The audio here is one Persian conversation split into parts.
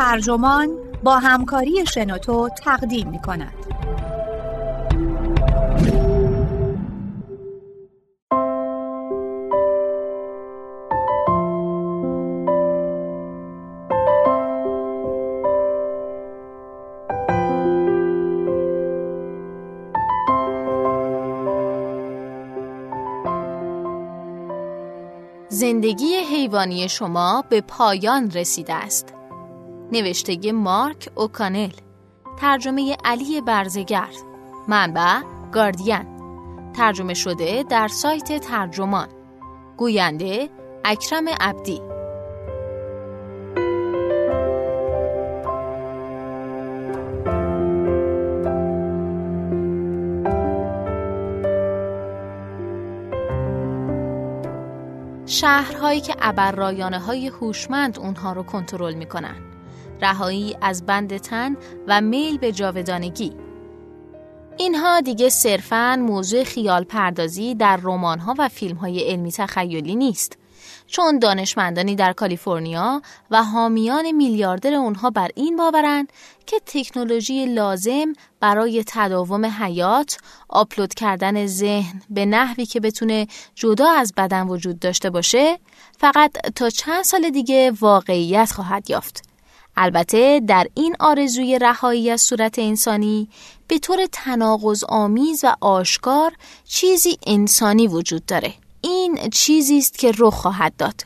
ترجمان با همکاری شنوتو تقدیم می کند. زندگی حیوانی شما به پایان رسیده است. نوشته مارک اوکانل. ترجمه علی برزگرد منبع گاردین. ترجمه شده در سایت ترجمان. گوینده اکرم عبدی. شهرهایی که ابررایانه های هوشمند اونها رو کنترل می‌کنن. رهایی از بند تن و میل به جاودانگی. اینها دیگه صرفاً موضوع خیال پردازی در رمان‌ها و فیلم‌های علمی تخیلی نیست. چون دانشمندانی در کالیفرنیا و حامیان میلیاردر اونها بر این باورند که تکنولوژی لازم برای تداوم حیات آپلود کردن ذهن به نحوی که بتونه جدا از بدن وجود داشته باشه فقط تا چند سال دیگه واقعیت خواهد یافت. البته در این آرزوی رهایی از صورت انسانی به طور تناقض آمیز و آشکار چیزی انسانی وجود داره. این چیزی است که رخ خواهد داد.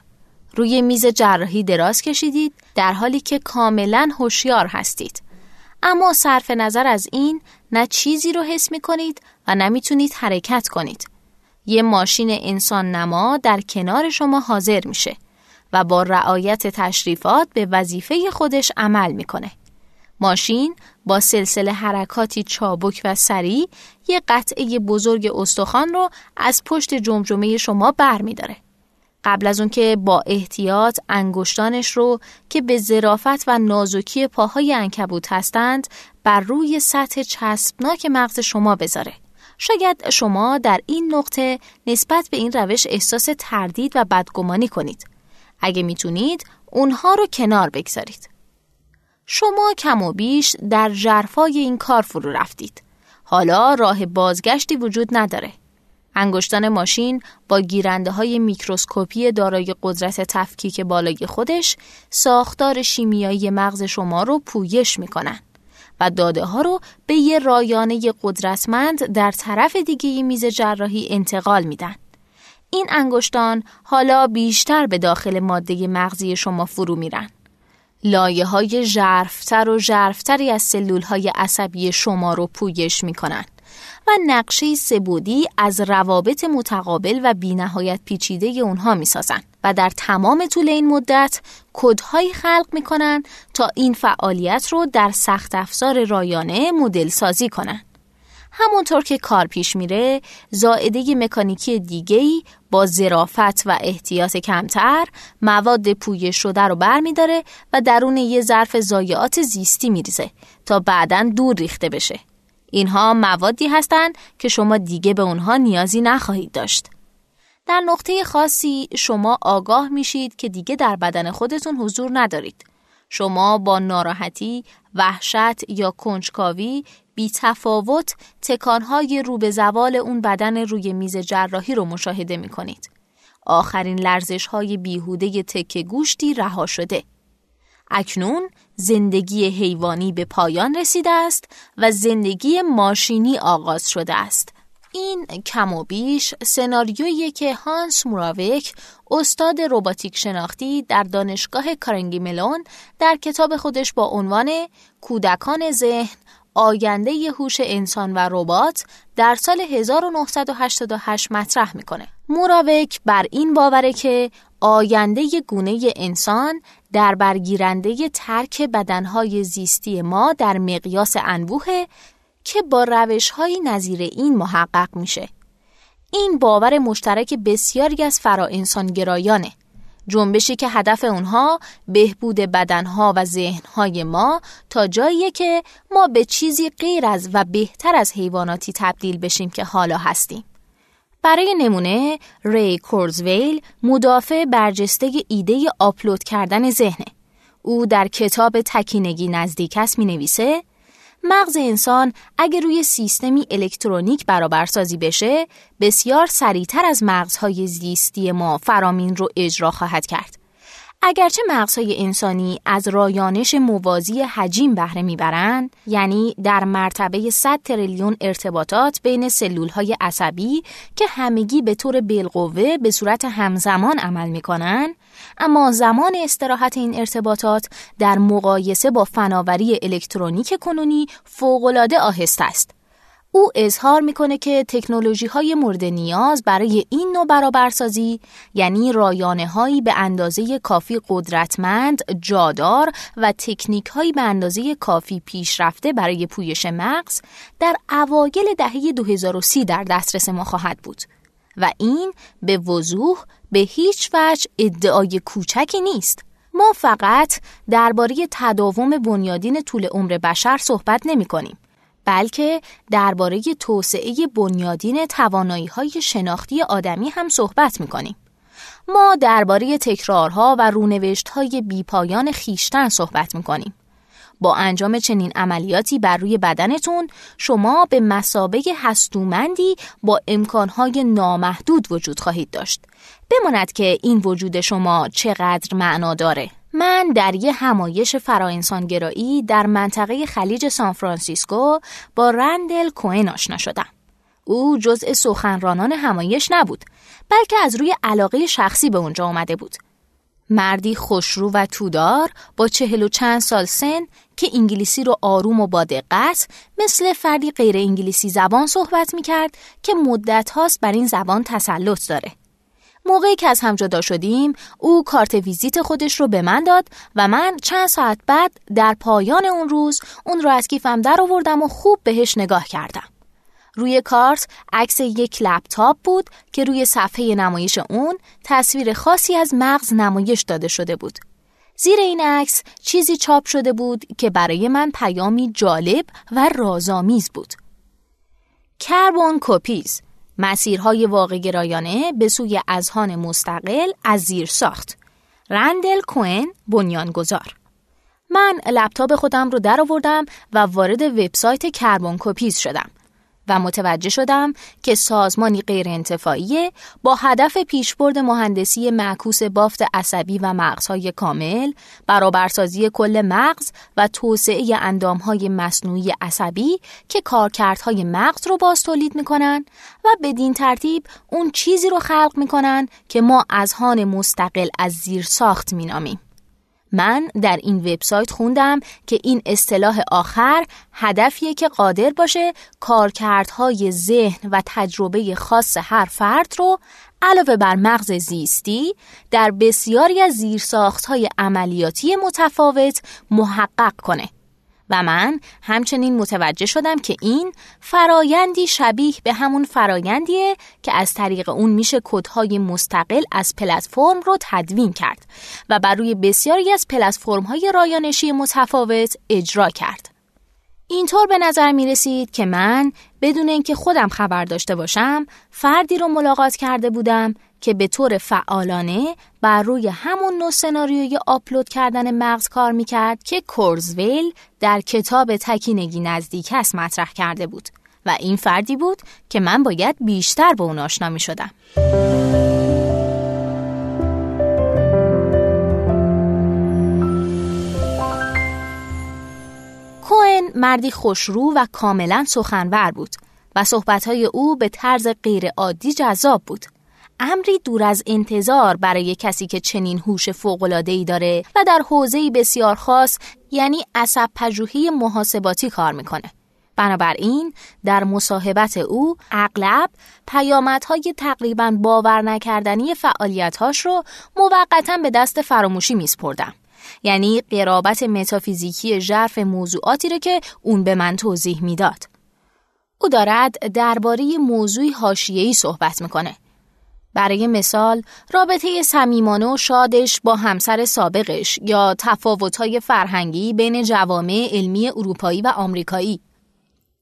روی میز جراحی دراز کشیدید در حالی که کاملا هوشیار هستید. اما صرف نظر از این نه چیزی رو حس می کنید و نمی‌تونید حرکت کنید. یه ماشین انسان نما در کنار شما حاضر میشه. و با رعایت تشریفات به وظیفه خودش عمل می‌کنه. ماشین با سلسله حرکاتی چابک و سریع یه قطعه بزرگ استخوان رو از پشت جمجمه شما بر می داره. قبل از اون که با احتیاط انگشتانش رو که به ظرافت و نازکی پاهای انکبوت هستند بر روی سطح چسبناک مغز شما بذاره. شاید شما در این نقطه نسبت به این روش احساس تردید و بدگمانی کنید. اگه می‌تونید اونها رو کنار بگذارید. شما کم و بیش در جرفای این کار فرو رفتید. حالا راه بازگشتی وجود نداره. انگشتان ماشین با گیرنده های میکروسکوپی دارای قدرت تفکیک بالای خودش ساختار شیمیایی مغز شما رو پویش می‌کنن و داده ها رو به یه رایانه قدرتمند در طرف دیگه میز جراحی انتقال میدن. این انگشتان حالا بیشتر به داخل ماده مغزی شما فرو میرن. لایه های جرفتر و جرفتری از سلول های عصبی شما رو پویش می کنند و نقشه سبودی از روابط متقابل و بینهایت پیچیده اونها می سازن و در تمام طول این مدت کدهایی خلق می کنند تا این فعالیت رو در سخت افزار رایانه مدل سازی کنند. همونطور که کار پیش میره زائده مکانیکی دیگهی با زرافت و احتیاط کمتر مواد پویش شده رو بر می داره و درون یه ظرف زایعات زیستی میریزه تا بعدا دور ریخته بشه. اینها موادی هستند که شما دیگه به اونها نیازی نخواهید داشت. در نقطه خاصی شما آگاه میشید که دیگه در بدن خودتون حضور ندارید. شما با ناراحتی، وحشت یا کنجکاوی بی تفاوت تکانهای رو به زوال اون بدن روی میز جراحی رو مشاهده می کنید. آخرین لرزش های بیهوده تکه گوشتی رها شده. اکنون زندگی حیوانی به پایان رسیده است و زندگی ماشینی آغاز شده است. این کم و بیش سناریویی که هانس موراویک استاد روباتیک شناختی در دانشگاه کارنگی ملون در کتاب خودش با عنوان کودکان ذهن آینده هوش انسان و ربات در سال 1988 مطرح می‌کنه. موراوک بر این باوره که آینده گونه انسان در برگیرنده ترک بدنهای زیستی ما در مقیاس انبوه که با روشهایی نظیر این محقق میشه. این باور مشترک بسیاری از فرا گرایانه. جنبشی که هدف اونها بهبود بدنها و ذهنهای ما تا جاییه که ما به چیزی غیر از و بهتر از حیواناتی تبدیل بشیم که حالا هستیم. برای نمونه ری کورزویل مدافع برجسته ایده آپلود کردن ذهنه. او در کتاب تکینگی نزدیک است می نویسه مغز انسان اگر روی سیستمی الکترونیک برابرسازی بشه بسیار سریعتر از مغزهای زیستی ما فرامین رو اجرا خواهد کرد. اگرچه مغزهای انسانی از رایانش موازی حجیم بهره می‌برند یعنی در مرتبه 100 تریلیون ارتباطات بین سلولهای عصبی که همگی به طور بالقوه به صورت همزمان عمل می‌کنند اما زمان استراحت این ارتباطات در مقایسه با فناوری الکترونیک کنونی فوقالعاده آهسته است. او اظهار می‌کنه که تکنولوژی های مورد نیاز برای این نوع برابرسازی یعنی رایانه هایی به اندازه کافی قدرتمند، جادار و تکنیک هایی به اندازه کافی پیشرفته برای پویش مغز در اوایل دهه 2030 در دسترس ما خواهد بود و این به وضوح به هیچ وجه ادعای کوچکی نیست. ما فقط درباره تداوم بنیادین طول عمر بشر صحبت نمی کنیم. بلکه درباره توسعه بنیادین توانایی های شناختی آدمی هم صحبت می کنیم. ما درباره تکرارها و رونوشت های بیپایان خیشتن صحبت می کنیم. با انجام چنین عملیاتی بر روی بدنتون شما به مسابه هستومندی با امکانهای نامحدود وجود خواهید داشت. بماند که این وجود شما چقدر معنا داره. من در یه همایش فراانسانگرایی در منطقه خلیج سانفرانسیسکو با رندل کوین آشنا شدم. او جزء سخنرانان همایش نبود بلکه از روی علاقه شخصی به اونجا آمده بود. مردی خوشرو و تودار با چهل و چند سال سن که انگلیسی رو آروم و با دقت مثل فردی غیر انگلیسی زبان صحبت می کرد که مدت هاست بر این زبان تسلط داره. موقعی که از هم جدا شدیم او کارت ویزیت خودش رو به من داد و من چند ساعت بعد در پایان اون روز اون رو از کیفم در آوردم و خوب بهش نگاه کردم. روی کارت عکس یک لپتاپ بود که روی صفحه نمایش اون تصویر خاصی از مغز نمایش داده شده بود. زیر این عکس چیزی چاپ شده بود که برای من پیامی جالب و رازآمیز بود. کربون کپیز مسیرهای واقع گرایانه به سوی اذهان مستقل از زیر ساخت. رندل کوین بنیانگذار من لپتاپ خودم رو در آوردم و وارد وبسایت کربون کپیز شدم و متوجه شدم که سازمانی غیر انتفاعی با هدف پیشبرد مهندسی معکوس بافت عصبی و مغزهای کامل، برابرسازی کل مغز و توسعه اندامهای مصنوعی عصبی که کارکردهای مغز رو باز تولید می‌کنن و بدین ترتیب اون چیزی رو خلق می‌کنن که ما از هان مستقل از زیر ساخت مینامیم. من در این وبسایت خوندم که این اصطلاح آخر هدفیه که قادر باشه کارکردهای ذهن و تجربه خاص هر فرد رو علاوه بر مغز زیستی در بسیاری از زیرساختهای عملیاتی متفاوت محقق کنه. و من همچنین متوجه شدم که این فرایندی شبیه به همون فرایندیه که از طریق اون میشه کدهای مستقل از پلتفرم رو تدوین کرد و بر روی بسیاری از پلتفرم‌های رایانشی متفاوت اجرا کرد. اینطور به نظر می رسید که من بدون اینکه خودم خبر داشته باشم فردی رو ملاقات کرده بودم که به طور فعالانه بر روی همون نوع سناریوی آپلود کردن مغز کار می‌کرد که کورزویل در کتاب تکینگی نزدیک است مطرح کرده بود و این فردی بود که من باید بیشتر با اون آشنا می شدم. مردی خوشرو و کاملا سخنور بود و صحبتهای او به طرز غیر عادی جذاب بود. امری دور از انتظار برای کسی که چنین هوش فوق‌العاده‌ای داره و در حوزه‌ای بسیار خاص یعنی عصب پژوهی محاسباتی کار می‌کنه. بنابراین در مصاحبت او اغلب پیامدهای تقریبا باور نکردنی فعالیتهاش رو موقتا به دست فراموشی میسپردم. یعنی قرابت متافیزیکی ژرف موضوعاتی رو که اون به من توضیح می‌داد. او دارد درباره موضوعی حاشیه‌ای صحبت می‌کنه برای مثال رابطه صمیمانه و شادش با همسر سابقش یا تفاوت‌های فرهنگی بین جوامع علمی اروپایی و آمریکایی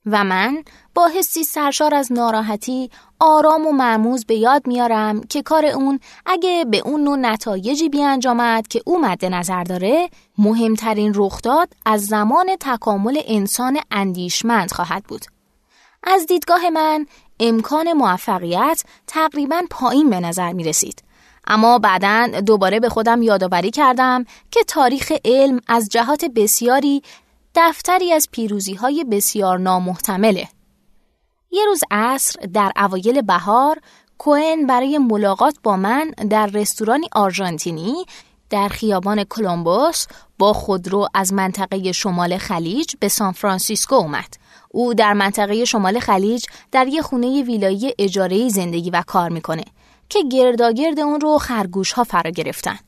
و من با حسی سرشار از ناراحتی آرام و مرموز به یاد میارم که کار اون اگه به اون نوع نتایجی بیانجامد که او مد نظر داره مهمترین رخداد از زمان تکامل انسان اندیشمند خواهد بود. از دیدگاه من امکان موفقیت تقریبا پایین به نظر می رسید. اما بعدا دوباره به خودم یادآوری کردم که تاریخ علم از جهات بسیاری دفتری از پیروزی های بسیار نامحتمله. یه روز عصر در اوایل بهار کوئن برای ملاقات با من در رستورانی آرژانتینی در خیابان کلمبوس با خودرو از منطقه شمال خلیج به سان فرانسیسکو اومد. او در منطقه شمال خلیج در یه خونه ویلایی اجاره‌ای زندگی و کار می‌کنه که گرداگرد اون رو خرگوش ها فرا گرفتن.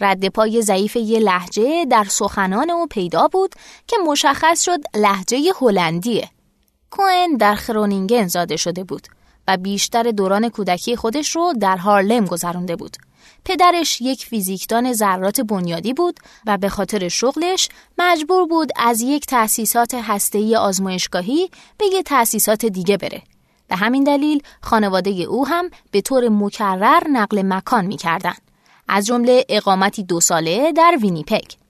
رد پای ضعیف یه لحجه در سخنان او پیدا بود که مشخص شد لحجه هلندیه. کوئن در خرونینگن زاده شده بود و بیشتر دوران کودکی خودش رو در هارلم گذرانده بود. پدرش یک فیزیکدان ذرات بنیادی بود و به خاطر شغلش مجبور بود از یک تأسیسات هسته‌ای آزمایشگاهی به یک تأسیسات دیگه بره. به همین دلیل خانواده او هم به طور مکرر نقل مکان می‌کردن. از جمله اقامتی دو ساله در وینیپگ.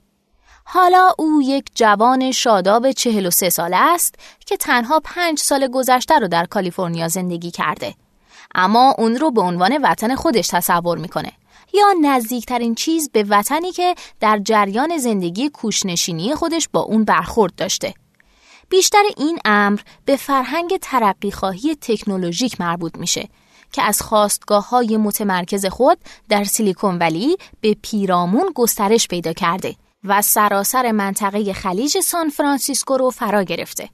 حالا او یک جوان شاداب 43 ساله است که تنها پنج سال گذشته رو در کالیفرنیا زندگی کرده. اما اون رو به عنوان وطن خودش تصور می‌کنه یا نزدیکترین چیز به وطنی که در جریان زندگی کوشنشینی خودش با اون برخورد داشته. بیشتر این امر به فرهنگ ترقی خواهی تکنولوژیک مربوط میشه که از خواستگاه های متمرکز خود در سیلیکون ولی به پیرامون گسترش پیدا کرده و سراسر منطقه خلیج سان فرانسیسکو رو فرا گرفته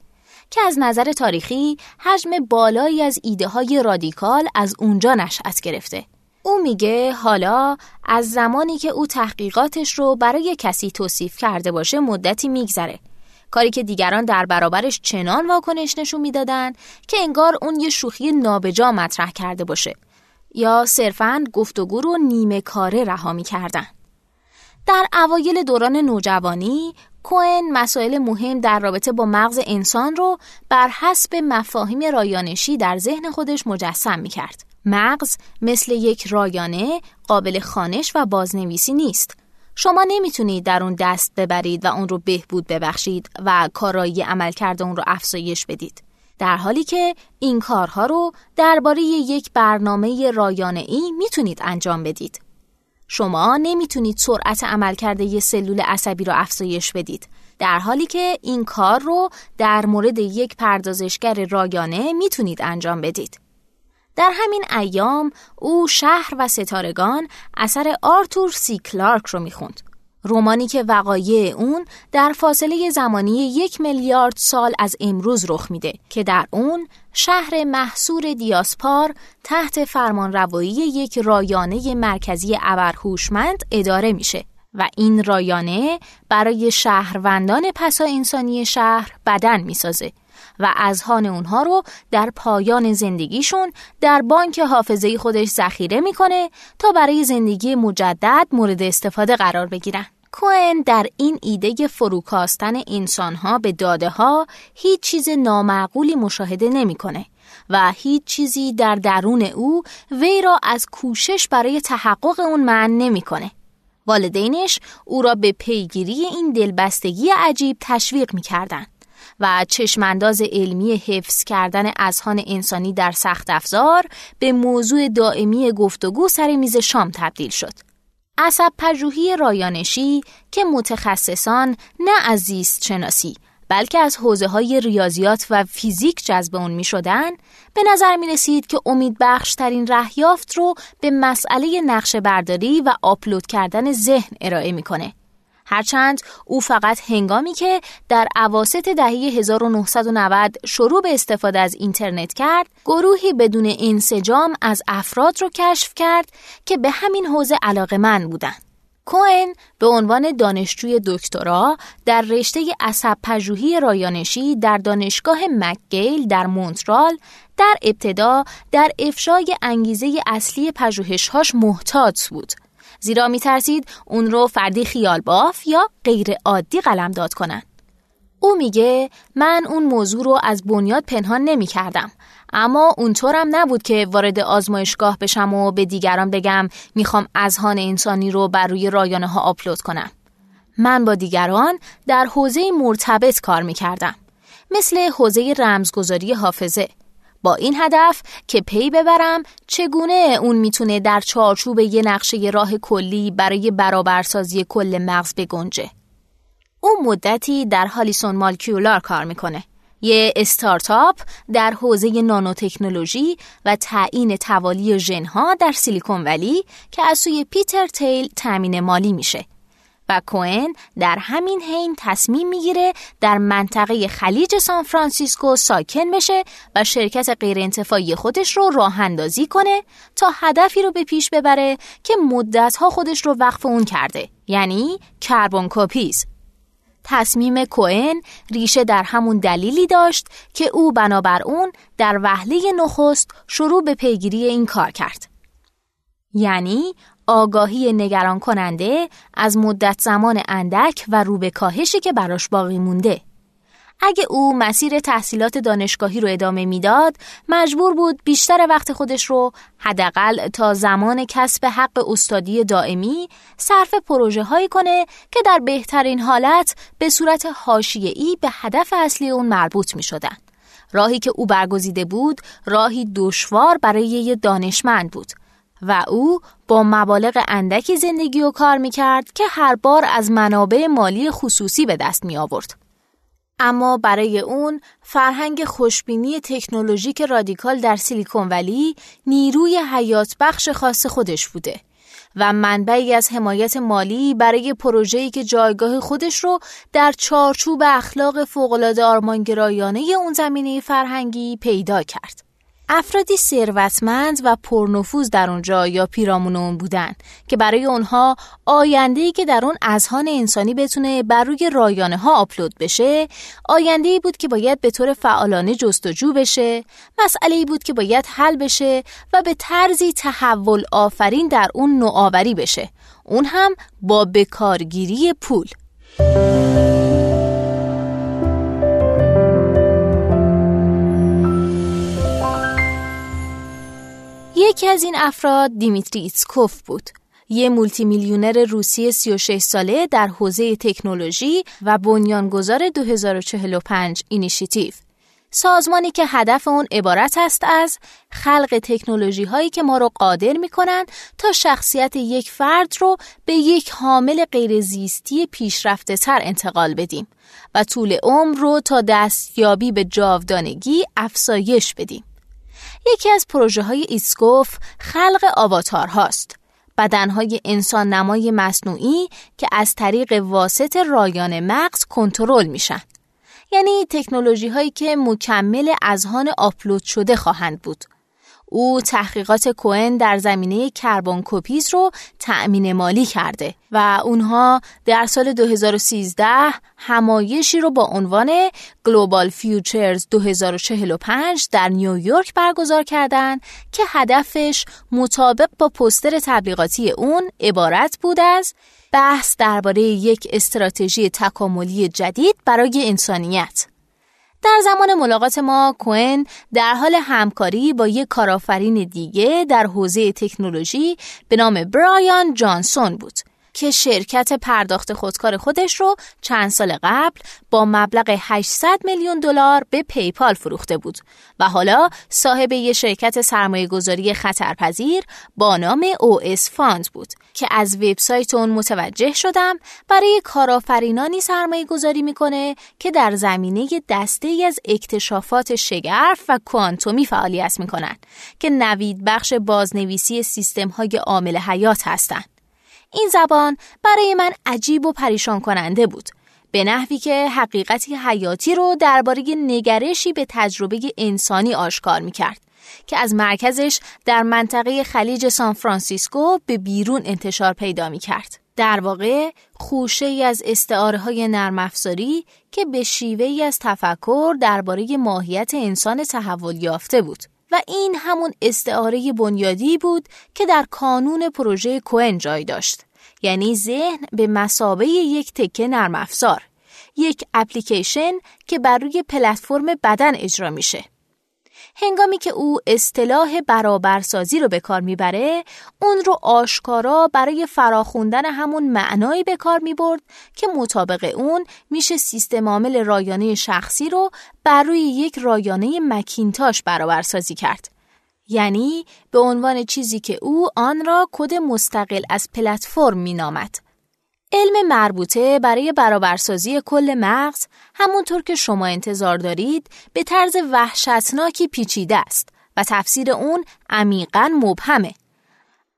که از نظر تاریخی حجم بالایی از ایده های رادیکال از اونجا نشأت گرفته. او میگه حالا از زمانی که او تحقیقاتش رو برای کسی توصیف کرده باشه مدتی میگذره کاری که دیگران در برابرش چنان واکنش نشون می‌دادن که انگار اون یه شوخی نابجا مطرح کرده باشه یا صرفاً گفتگو رو نیمه کاره رها می‌کردن. در اوایل دوران نوجوانی کوئن مسائل مهم در رابطه با مغز انسان رو بر حسب مفاهیم رایانشی در ذهن خودش مجسم می کرد. مغز مثل یک رایانه قابل خانش و بازنویسی نیست. شما نمی‌تونید در اون دست ببرید و اون رو بهبود ببخشید و کارایی عمل کرده اون رو افزایش بدید. در حالی که این کارها رو درباره یک برنامه رایانه ای می‌تونید انجام بدید. شما نمی‌تونید سرعت عملکرد یه سلول عصبی رو افزایش بدید. در حالی که این کار رو در مورد یک پردازشگر رایانه می‌تونید انجام بدید. در همین ایام او شهر و ستارگان اثر آرتور سی کلارک رو می‌خوند. رومانی که وقایع اون در فاصله زمانی یک میلیارد سال از امروز رخ میده که در اون شهر محصور دیاسپار تحت فرمانروایی یک رایانه مرکزی ابرهوشمند اداره میشه و این رایانه برای شهروندان پسا انسانی شهر بدن می‌سازه. و اذهان اونها رو در پایان زندگیشون در بانک حافظه خودش ذخیره می‌کنه تا برای زندگی مجدد مورد استفاده قرار بگیرن. کوئن در این ایده فروکاستن انسانها به داده ها هیچ چیز نامعقولی مشاهده نمی‌کنه و هیچ چیزی در درون او وی را از کوشش برای تحقق اون من نمی‌کنه. والدینش او را به پیگیری این دلبستگی عجیب تشویق می‌کردند. و چشمانداز علمی حفظ کردن اذهان انسانی در سخت افزار به موضوع دائمی گفتگو سر میز شام تبدیل شد. عصب پژوهی رایانشی که متخصصان نه از شناسی بلکه از حوزه های ریاضیات و فیزیک جذب اون می شدن به نظر می رسید که امید ترین رهیافت رو به مسئله نقشه برداری و آپلود کردن ذهن ارائه می‌کنه هرچند او فقط هنگامی که در عواست دهه 1990 شروع به استفاده از اینترنت کرد، گروهی بدون انسجام از افراد رو کشف کرد که به همین حوزه علاقه من بودند. کوئن به عنوان دانشجوی دکترا در رشته عصب پژوهی رایانشی در دانشگاه مکگیل در مونترال در ابتدا در افشای انگیزه اصلی پژوهش‌هاش محتاط بود زیرا می ترسید اون رو فردی خیال باف یا غیر عادی قلم داد کنن. او میگه من اون موضوع رو از بنیاد پنهان نمی کردم. اما اونطورم نبود که وارد آزمایشگاه بشم و به دیگران بگم می‌خوام اذهان انسانی رو بر روی رایانه ها آپلود کنم. من با دیگران در حوزه مرتبط کار می‌کردم. مثل حوزه رمزگذاری حافظه. با این هدف که پی ببرم چگونه اون می‌تونه در چارچوب یه نقشه راه کلی برای برابرسازی کل مغز بگنجه. او مدتی در هالیسون مالکیولار کار می‌کنه. یه استارتاپ در حوزه نانوتکنولوژی و تعیین توالی ژنها در سیلیکون ولی که از سوی پیتر تیل تأمین مالی میشه. و کوئن در همین حین تصمیم می‌گیره در منطقه خلیج سان فرانسیسکو ساکن بشه و شرکت غیرانتفاعی خودش رو راه اندازی کنه تا هدفی رو به پیش ببره که مدتها خودش رو وقف اون کرده یعنی Carboncopies تصمیم کوئن ریشه در همون دلیلی داشت که او بنابر اون در وهله نخست شروع به پیگیری این کار کرد. یعنی آگاهی نگران کننده از مدت زمان اندک و رو به کاهشی که براش باقی مونده. اگه او مسیر تحصیلات دانشگاهی رو ادامه می‌داد، مجبور بود بیشتر وقت خودش رو حداقل تا زمان کسب حق استادی دائمی صرف پروژه هایی کنه که در بهترین حالت به صورت حاشیه‌ای به هدف اصلی اون مربوط می شدن. راهی که او برگزیده بود، راهی دشوار برای یه دانشمند بود و او با مبالغ اندکی زندگی و کار می کرد که هر بار از منابع مالی خصوصی به دست می آورد. اما برای اون فرهنگ خوشبینی تکنولوژیک رادیکال در سیلیکون ولی نیروی حیات بخش خاص خودش بوده و منبعی از حمایت مالی برای پروژه‌ای که جایگاه خودش رو در چارچوب اخلاق فوق‌العاده آرمانگرایانه اون زمینه فرهنگی پیدا کرد. افرادی ثروتمند و پرنفوذ در اونجا یا پیرامون اون بودن که برای اونها آینده‌ای که در اون اذهان انسانی بتونه بر روی رایانه ها آپلود بشه آینده‌ای بود که باید به طور فعالانه جستجو بشه مسئله بود که باید حل بشه و به طرزی تحول آفرین در اون نوآوری بشه. اون هم با بکارگیری پول. یکی از این افراد دیمیتری ایتسکوف بود. یه مولتی میلیونر روسی 36 ساله در حوزه تکنولوژی و بنیانگذار 2045 اینیشیتیو. سازمانی که هدف اون عبارت است از خلق تکنولوژی هایی که ما رو قادر می کنند تا شخصیت یک فرد رو به یک حامل غیرزیستی پیشرفته تر انتقال بدیم و طول عمر رو تا دستیابی به جاودانگی افزایش بدیم. یکی از پروژه های ایسکوف خلق آواتار هاست. بدنهای انسان نمای مصنوعی که از طریق واسط رایان مغز کنترل میشن. یعنی تکنولوژی هایی که مکمل اذهان آپلود شده خواهند بود. او تحقیقات کوئن در زمینه Carboncopies رو تأمین مالی کرده و اونها در سال 2013 همایشی رو با عنوان Global Futures 2045 در نیویورک برگزار کردند که هدفش مطابق با پوستر تبلیغاتی اون عبارت بود از بحث درباره یک استراتژی تکاملی جدید برای انسانیت. در زمان ملاقات ما کوئن در حال همکاری با یک کارآفرین دیگه در حوزه تکنولوژی به نام برایان جانسون بود. که شرکت پرداخت خودکار خودش رو چند سال قبل با مبلغ 800 میلیون دلار به پیپال فروخته بود و حالا صاحب یک شرکت سرمایه گذاری خطرپذیر با نام OS فاند بود که از وبسایت اون متوجه شدم برای کارآفرینانی سرمایه گذاری می‌کنه که در زمینه دسته از اکتشافات شگرف و کوانتومی فعالیت می‌کنن که نوید بخش بازنویسی سیستم های عامل حیات هستند. این زبان برای من عجیب و پریشان کننده بود به نحوی که حقیقتی حیاتی رو درباره نگرشی به تجربه انسانی آشکار می کرد که از مرکزش در منطقه خلیج سان فرانسیسکو به بیرون انتشار پیدا می کرد. در واقع خوشه ای از استعاره های نرم افزاری که به شیوه ای از تفکر درباره ماهیت انسان تحول یافته بود. و این همون استعاره بنیادی بود که در کانون پروژه کوئن جای داشت یعنی ذهن به مسابه یک تکه نرم افزار یک اپلیکیشن که بر روی پلتفرم بدن اجرا میشه. هنگامی که او اصطلاح برابرسازی رو به کار می‌بره اون رو آشکارا برای فراخوندن همون معنایی به کار می‌برد که مطابق اون میشه سیستم عامل رایانه شخصی رو بر روی یک رایانه مکینتاش برابرسازی کرد. یعنی به عنوان چیزی که او آن را کد مستقل از پلتفرم مینامد. علم مربوطه برای برابرسازی کل مغز همونطور که شما انتظار دارید به طرز وحشتناکی پیچیده است و تفسیر اون عمیقا مبهمه.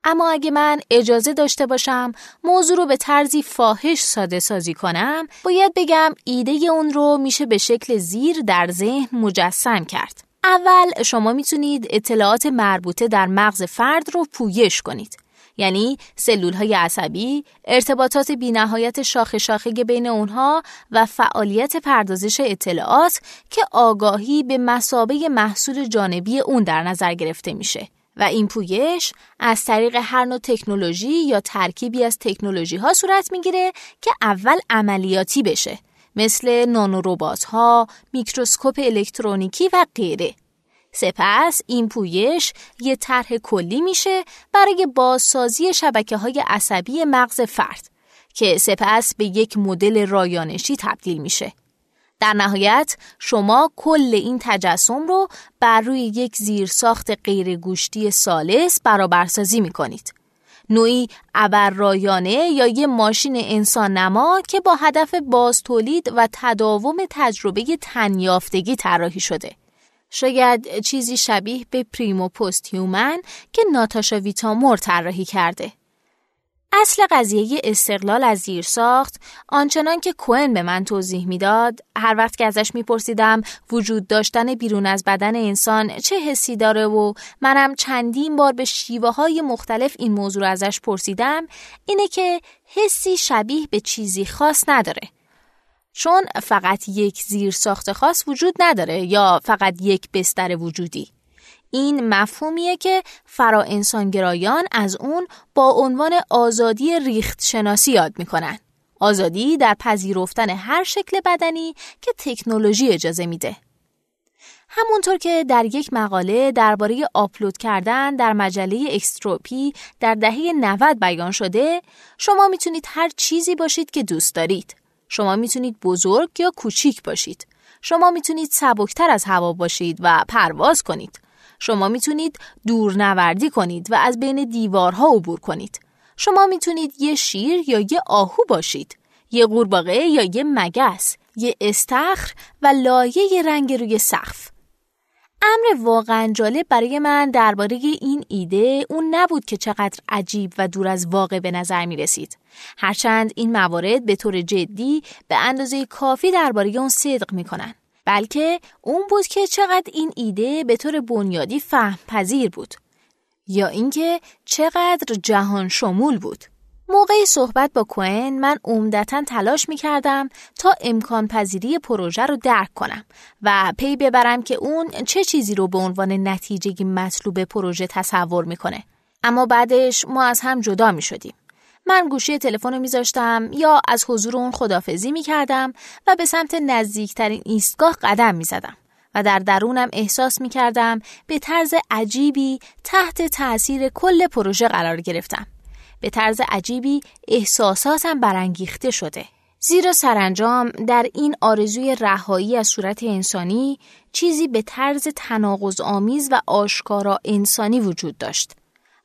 اما اگه من اجازه داشته باشم موضوع رو به طرزی فاحش ساده سازی کنم باید بگم ایده اون رو میشه به شکل زیر در ذهن مجسم کرد. اول شما می‌تونید اطلاعات مربوطه در مغز فرد رو پویش کنید. یعنی سلول های عصبی، ارتباطات بینهایت شاخه شاخه بین اونها و فعالیت پردازش اطلاعات که آگاهی به مسابه محصول جانبی اون در نظر گرفته میشه. و این پویش از طریق هر نوع تکنولوژی یا ترکیبی از تکنولوژی ها صورت می‌گیره که اول عملیاتی بشه مثل نانوروبات ها، میکروسکوپ الکترونیکی و غیره. سپس این پویش یه طرح کلی میشه برای بازسازی شبکه های عصبی مغز فرد که سپس به یک مدل رایانشی تبدیل میشه. در نهایت شما کل این تجسم رو بر روی یک زیرساخت غیرگوشتی سالس برابرسازی می کنید. نوعی ابر رایانه یا یه ماشین انسان نما که با هدف باز تولید و تداوم تجربه تنیافتگی طراحی شده. شاید چیزی شبیه به پریمو پست هیومن که ناتاشا ویتامور طراحی کرده. اصل قضیه استقلال از زیر ساخت آنچنان که کوئن به من توضیح می‌داد هر وقت که ازش میپرسیدم وجود داشتن بیرون از بدن انسان چه حسی داره و منم چندین بار به شیوه های مختلف این موضوع رو ازش پرسیدم اینه که حسی شبیه به چیزی خاص نداره چون فقط یک زیر ساخت خاص وجود نداره یا فقط یک بستر وجودی. این مفهومیه که فرا انسانگرایان از اون با عنوان آزادی ریخت شناسی یاد می‌کنن. آزادی در پذیرفتن هر شکل بدنی که تکنولوژی اجازه میده. همونطور که در یک مقاله درباره آپلود کردن در مجله اکستروپی در دهه 90 بیان شده، شما می‌تونید هر چیزی باشید که دوست دارید. شما می‌تونید بزرگ یا کوچیک باشید. شما می‌تونید سبکتر از هوا باشید و پرواز کنید. شما می‌تونید دورنوردی کنید و از بین دیوارها عبور کنید. شما می‌تونید یه شیر یا یه آهو باشید. یه قورباغه یا یه مگس. یه استخر و لایه رنگ روی سقف. امر واقعا جالب برای من درباره این ایده اون نبود که چقدر عجیب و دور از واقع به نظر می رسید. هرچند این موارد به طور جدی به اندازه کافی درباره اون صدق می کنن. بلکه اون بود که چقدر این ایده به طور بنیادی فهم پذیر بود. یا اینکه چقدر جهان شمول بود. موقع صحبت با کوئن من عمدتا تلاش می کردم تا امکان پذیری پروژه رو درک کنم و پی ببرم که اون چه چیزی رو به عنوان نتیجه مطلوب پروژه تصور می‌کنه. اما بعدش ما از هم جدا می شدیم. من گوشی تلفن رو میذاشتم یا از حضور اون خدافزی می کردم و به سمت نزدیکترین ایستگاه قدم می زدم. و در درونم احساس می کردم به طرز عجیبی تحت تأثیر کل پروژه قرار گرفتم. به طرز عجیبی احساساتم برانگیخته شده. زیرا سرانجام در این آرزوی رهایی از صورت انسانی چیزی به طرز تناقض آمیز و آشکارا انسانی وجود داشت.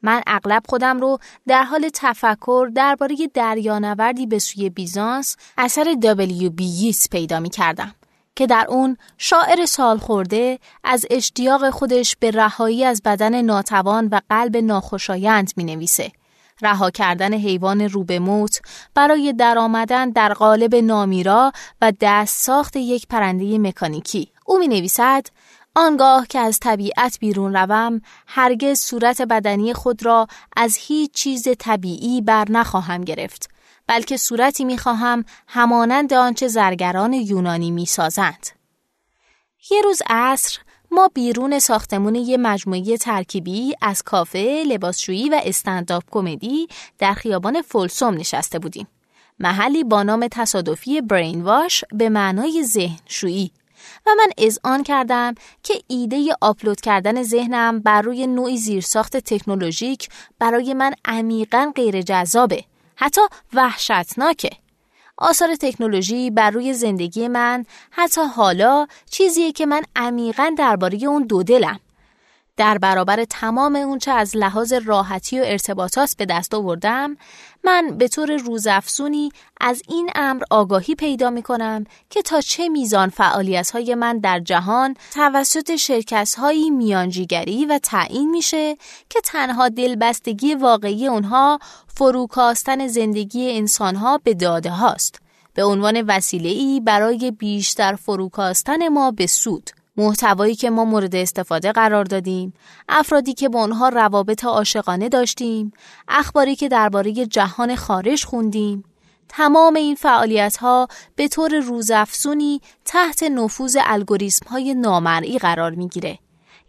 من اغلب خودم رو در حال تفکر درباره دریانوردی به سوی بیزانس اثر دبلیو بییس پیدا می کردم که در اون شاعر سال خورده از اشتیاق خودش به رهایی از بدن ناتوان و قلب ناخوشایند می نویسه رها کردن حیوان روبه موت برای درآمدن در قالب نامیرا و دست ساخت یک پرنده مکانیکی. او می نویسد آنگاه که از طبیعت بیرون روم هرگز صورت بدنی خود را از هیچ چیز طبیعی بر نخواهم گرفت بلکه صورتی می خواهم همانند آنچه زرگران یونانی می سازند. یه روز عصر ما بیرون ساختمون یه مجموعه ترکیبی از کافه، لباسشویی و استنداپ کمدی در خیابان فولسوم نشسته بودیم. محلی با نام تصادفی برین واش به معنای ذهن شویی و من آن کردم که ایده آپلود کردن ذهنم بر روی نوعی زیرساخت تکنولوژیک برای من عمیقا غیر جذابه حتی وحشتناکه آثار تکنولوژی بر روی زندگی من حتی حالا چیزیه که من عمیقا درباره اون دو دلم. در برابر تمام اونچه از لحاظ راحتی و ارتباطات به دست آوردم من به طور روزافزونی از این امر آگاهی پیدا می کنم که تا چه میزان فعالیت های من در جهان توسط شرکت هایی میانجیگری و تعیین میشه که تنها دلبستگی واقعی اونها فروکاستن زندگی انسان ها به داده هاست. به عنوان وسیله ای برای بیشتر فروکاستن ما به سود. محتوایی که ما مورد استفاده قرار دادیم، افرادی که با آنها روابط عاشقانه داشتیم، اخباری که درباره جهان خارج خوندیم، تمام این فعالیت ها به طور روزافزونی تحت نفوذ الگوریسم های نامرئی قرار می‌گیره.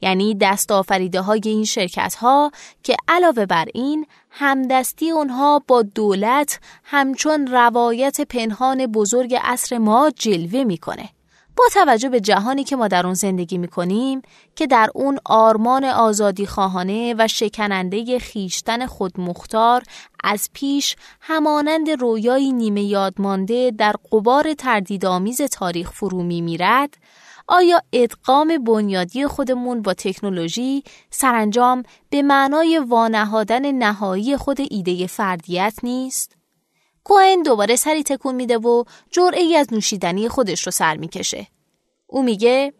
یعنی دست آفریده های این شرکت ها که علاوه بر این همدستی اونها با دولت همچون روایت پنهان بزرگ عصر ما جلوه می‌کنه. با توجه به جهانی که ما در اون زندگی می کنیم که در اون آرمان آزادی خواهانه و شکننده خیشتن خودمختار از پیش همانند رویایی نیمه یادمانده در قبار تردیدآمیز تاریخ فرو می میرد آیا ادغام بنیادی خودمون با تکنولوژی سرانجام به معنای وانهادن نهایی خود ایده فردیت نیست؟ کوهن دوباره سری تکون میده و جرعه از نوشیدنی خودش رو سر می‌کشه. او میگه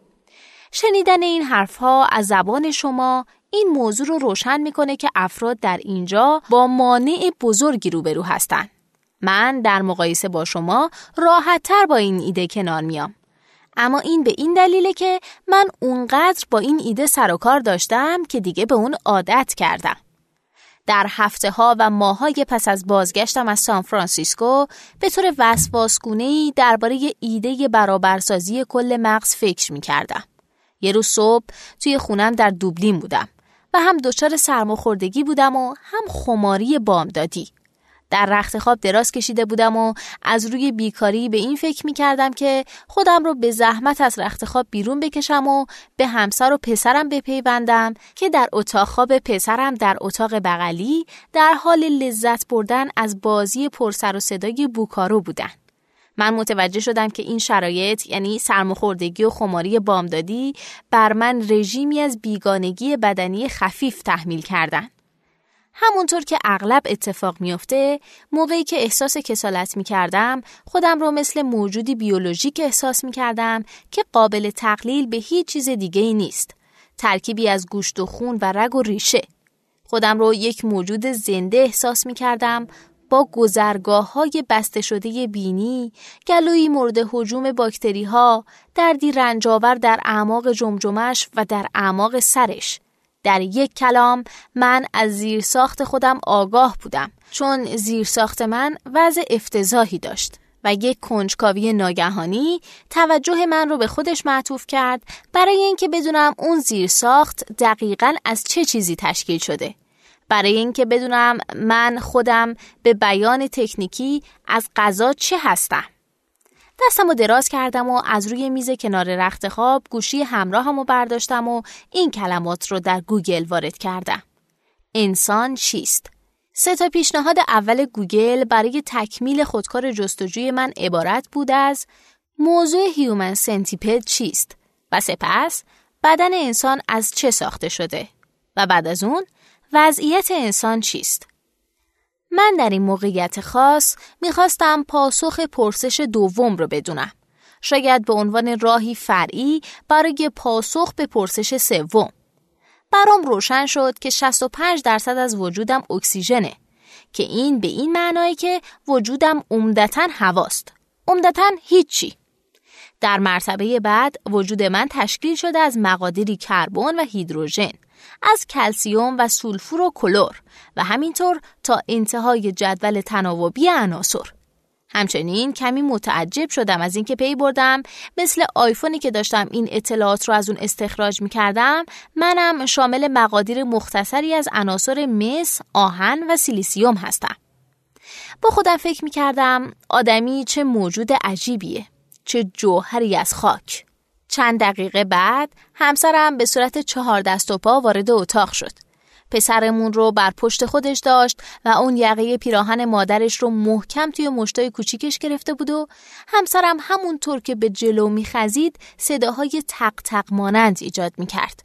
شنیدن این حرفها از زبان شما این موضوع رو روشن می‌کنه که افراد در اینجا با مانع بزرگی روبرو هستن. من در مقایسه با شما راحتتر با این ایده کنار میام. اما این به این دلیله که من اونقدر با این ایده سر و کار داشتم که دیگه به اون عادت کردم. در هفته ها و ماهای پس از بازگشتم از سان فرانسیسکو به طور وسواسگونه درباره ایده برابرسازی کل مغز فکر می کردم. یه روز صبح توی خونم در دوبلین بودم و هم دچار سرماخوردگی بودم و هم خماری بامدادی. در رخت خواب دراز کشیده بودم و از روی بیکاری به این فکر می کردم که خودم رو به زحمت از رخت خواب بیرون بکشم و به همسر و پسرم بپیوندم که در اتاق خواب پسرم در اتاق بغلی در حال لذت بردن از بازی پرسر و صدای بوکارو بودن. من متوجه شدم که این شرایط یعنی سرماخوردگی و خماری بامدادی بر من رژیمی از بیگانگی بدنی خفیف تحمیل کردند. همونطور که اغلب اتفاق میافته موقعی که احساس کسالت می کردم خودم رو مثل موجودی بیولوژیک احساس می کردم که قابل تقلیل به هیچ چیز دیگه ای نیست. ترکیبی از گوشت و خون و رگ و ریشه. خودم رو یک موجود زنده احساس می کردم با گذرگاه های بسته شده بینی، گلوی مورد حجوم باکتری ها، دردی رنجاور در اعماق جمجمش و در اعماق سرش، در یک کلام من از زیرساخت خودم آگاه بودم چون زیرساخت من وضع افتضاحی داشت و یک کنجکاوی ناگهانی توجه من رو به خودش معطوف کرد برای اینکه بدونم اون زیرساخت دقیقا از چه چیزی تشکیل شده. برای اینکه بدونم من خودم به بیان تکنیکی از قضا چه هستم. دستم رو دراز کردم و از روی میز کنار رخت خواب گوشی همراهم رو برداشتم و این کلمات رو در گوگل وارد کردم. انسان چیست؟ سه تا پیشنهاد اول گوگل برای تکمیل خودکار جستجوی من عبارت بود از موضوع هیومن سنتیپد چیست؟ و سپس بدن انسان از چه ساخته شده؟ و بعد از اون وضعیت انسان چیست؟ من در این موقعیت خاص می‌خواستم پاسخ پرسش دوم رو بدونم. شاید به عنوان راهی فرعی برای پاسخ به پرسش سوم. برام روشن شد که 65 درصد از وجودم اکسیژنه که این به این معنایی که وجودم عمدتا هواست. عمدتا هیچی. در مرتبه بعد وجود من تشکیل شده از مقادیری کربن و هیدروژن از کلسیوم و سولفور و کلور و همینطور تا انتهای جدول تناوبی عناصر. همچنین کمی متعجب شدم از اینکه پی بردم مثل آیفونی که داشتم این اطلاعات رو از اون استخراج می کردم منم شامل مقادیر مختصری از عناصر مس، آهن و سیلیسیوم هستم. با خودم فکر می کردم آدمی چه موجود عجیبیه چه جوهری از خاک چند دقیقه بعد همسرم به صورت چهار دست و پا وارد اتاق شد. پسرمون رو بر پشت خودش داشت و اون یقه پیراهن مادرش رو محکم توی مشتای کوچیکش گرفته بود و همسرم همونطور که به جلو میخزید صداهای تق تق مانند ایجاد می‌کرد.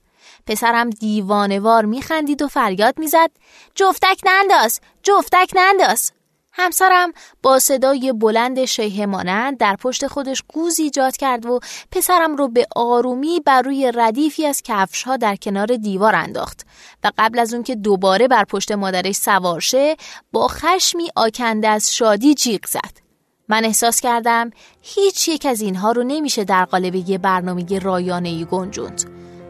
پسرم دیوانوار میخندید و فریاد می‌زد. جفتک ننداز! جفتک ننداز! همسرم با صدای بلند شیه مانند در پشت خودش گوز ایجاد کرد و پسرم رو به آرومی بر روی ردیفی از کفش ها در کنار دیوار انداخت و قبل از اون که دوباره بر پشت مادرش سوار شه با خشمی آکنده از شادی جیغ زد. من احساس کردم هیچ یک از اینها رو نمیشه در قالب یه برنامه رایانه ای گنجوند.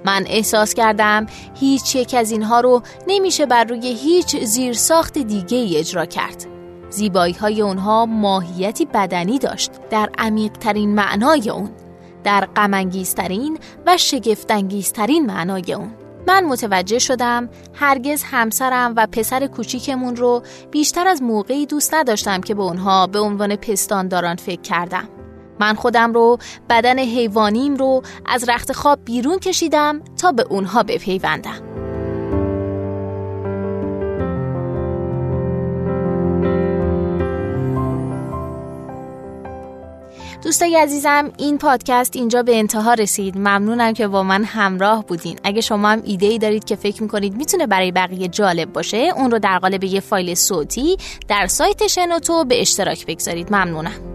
من احساس کردم هیچ یک از اینها رو نمیشه بر روی هیچ زیرساخت دیگه ای اجرا کرد. زیبایی های اونها ماهیتی بدنی داشت در عمیق ترین معنای اون در غمانگیزترین و شگفتانگیزترین معنای اون. من متوجه شدم هرگز همسرم و پسر کوچیکمون رو بیشتر از موقعی دوست نداشتم که به اونها به عنوان پستانداران فکر کردم. من خودم رو بدن حیوانیم رو از رخت خواب بیرون کشیدم تا به اونها بپیوندم. دوستای عزیزم این پادکست اینجا به انتها رسید. ممنونم که با من همراه بودین. اگه شما هم ایده ای دارید که فکر می‌کنید می‌تونه برای بقیه جالب باشه اون رو در قالب یه فایل صوتی در سایت شنوتو به اشتراک بگذارید. ممنونم.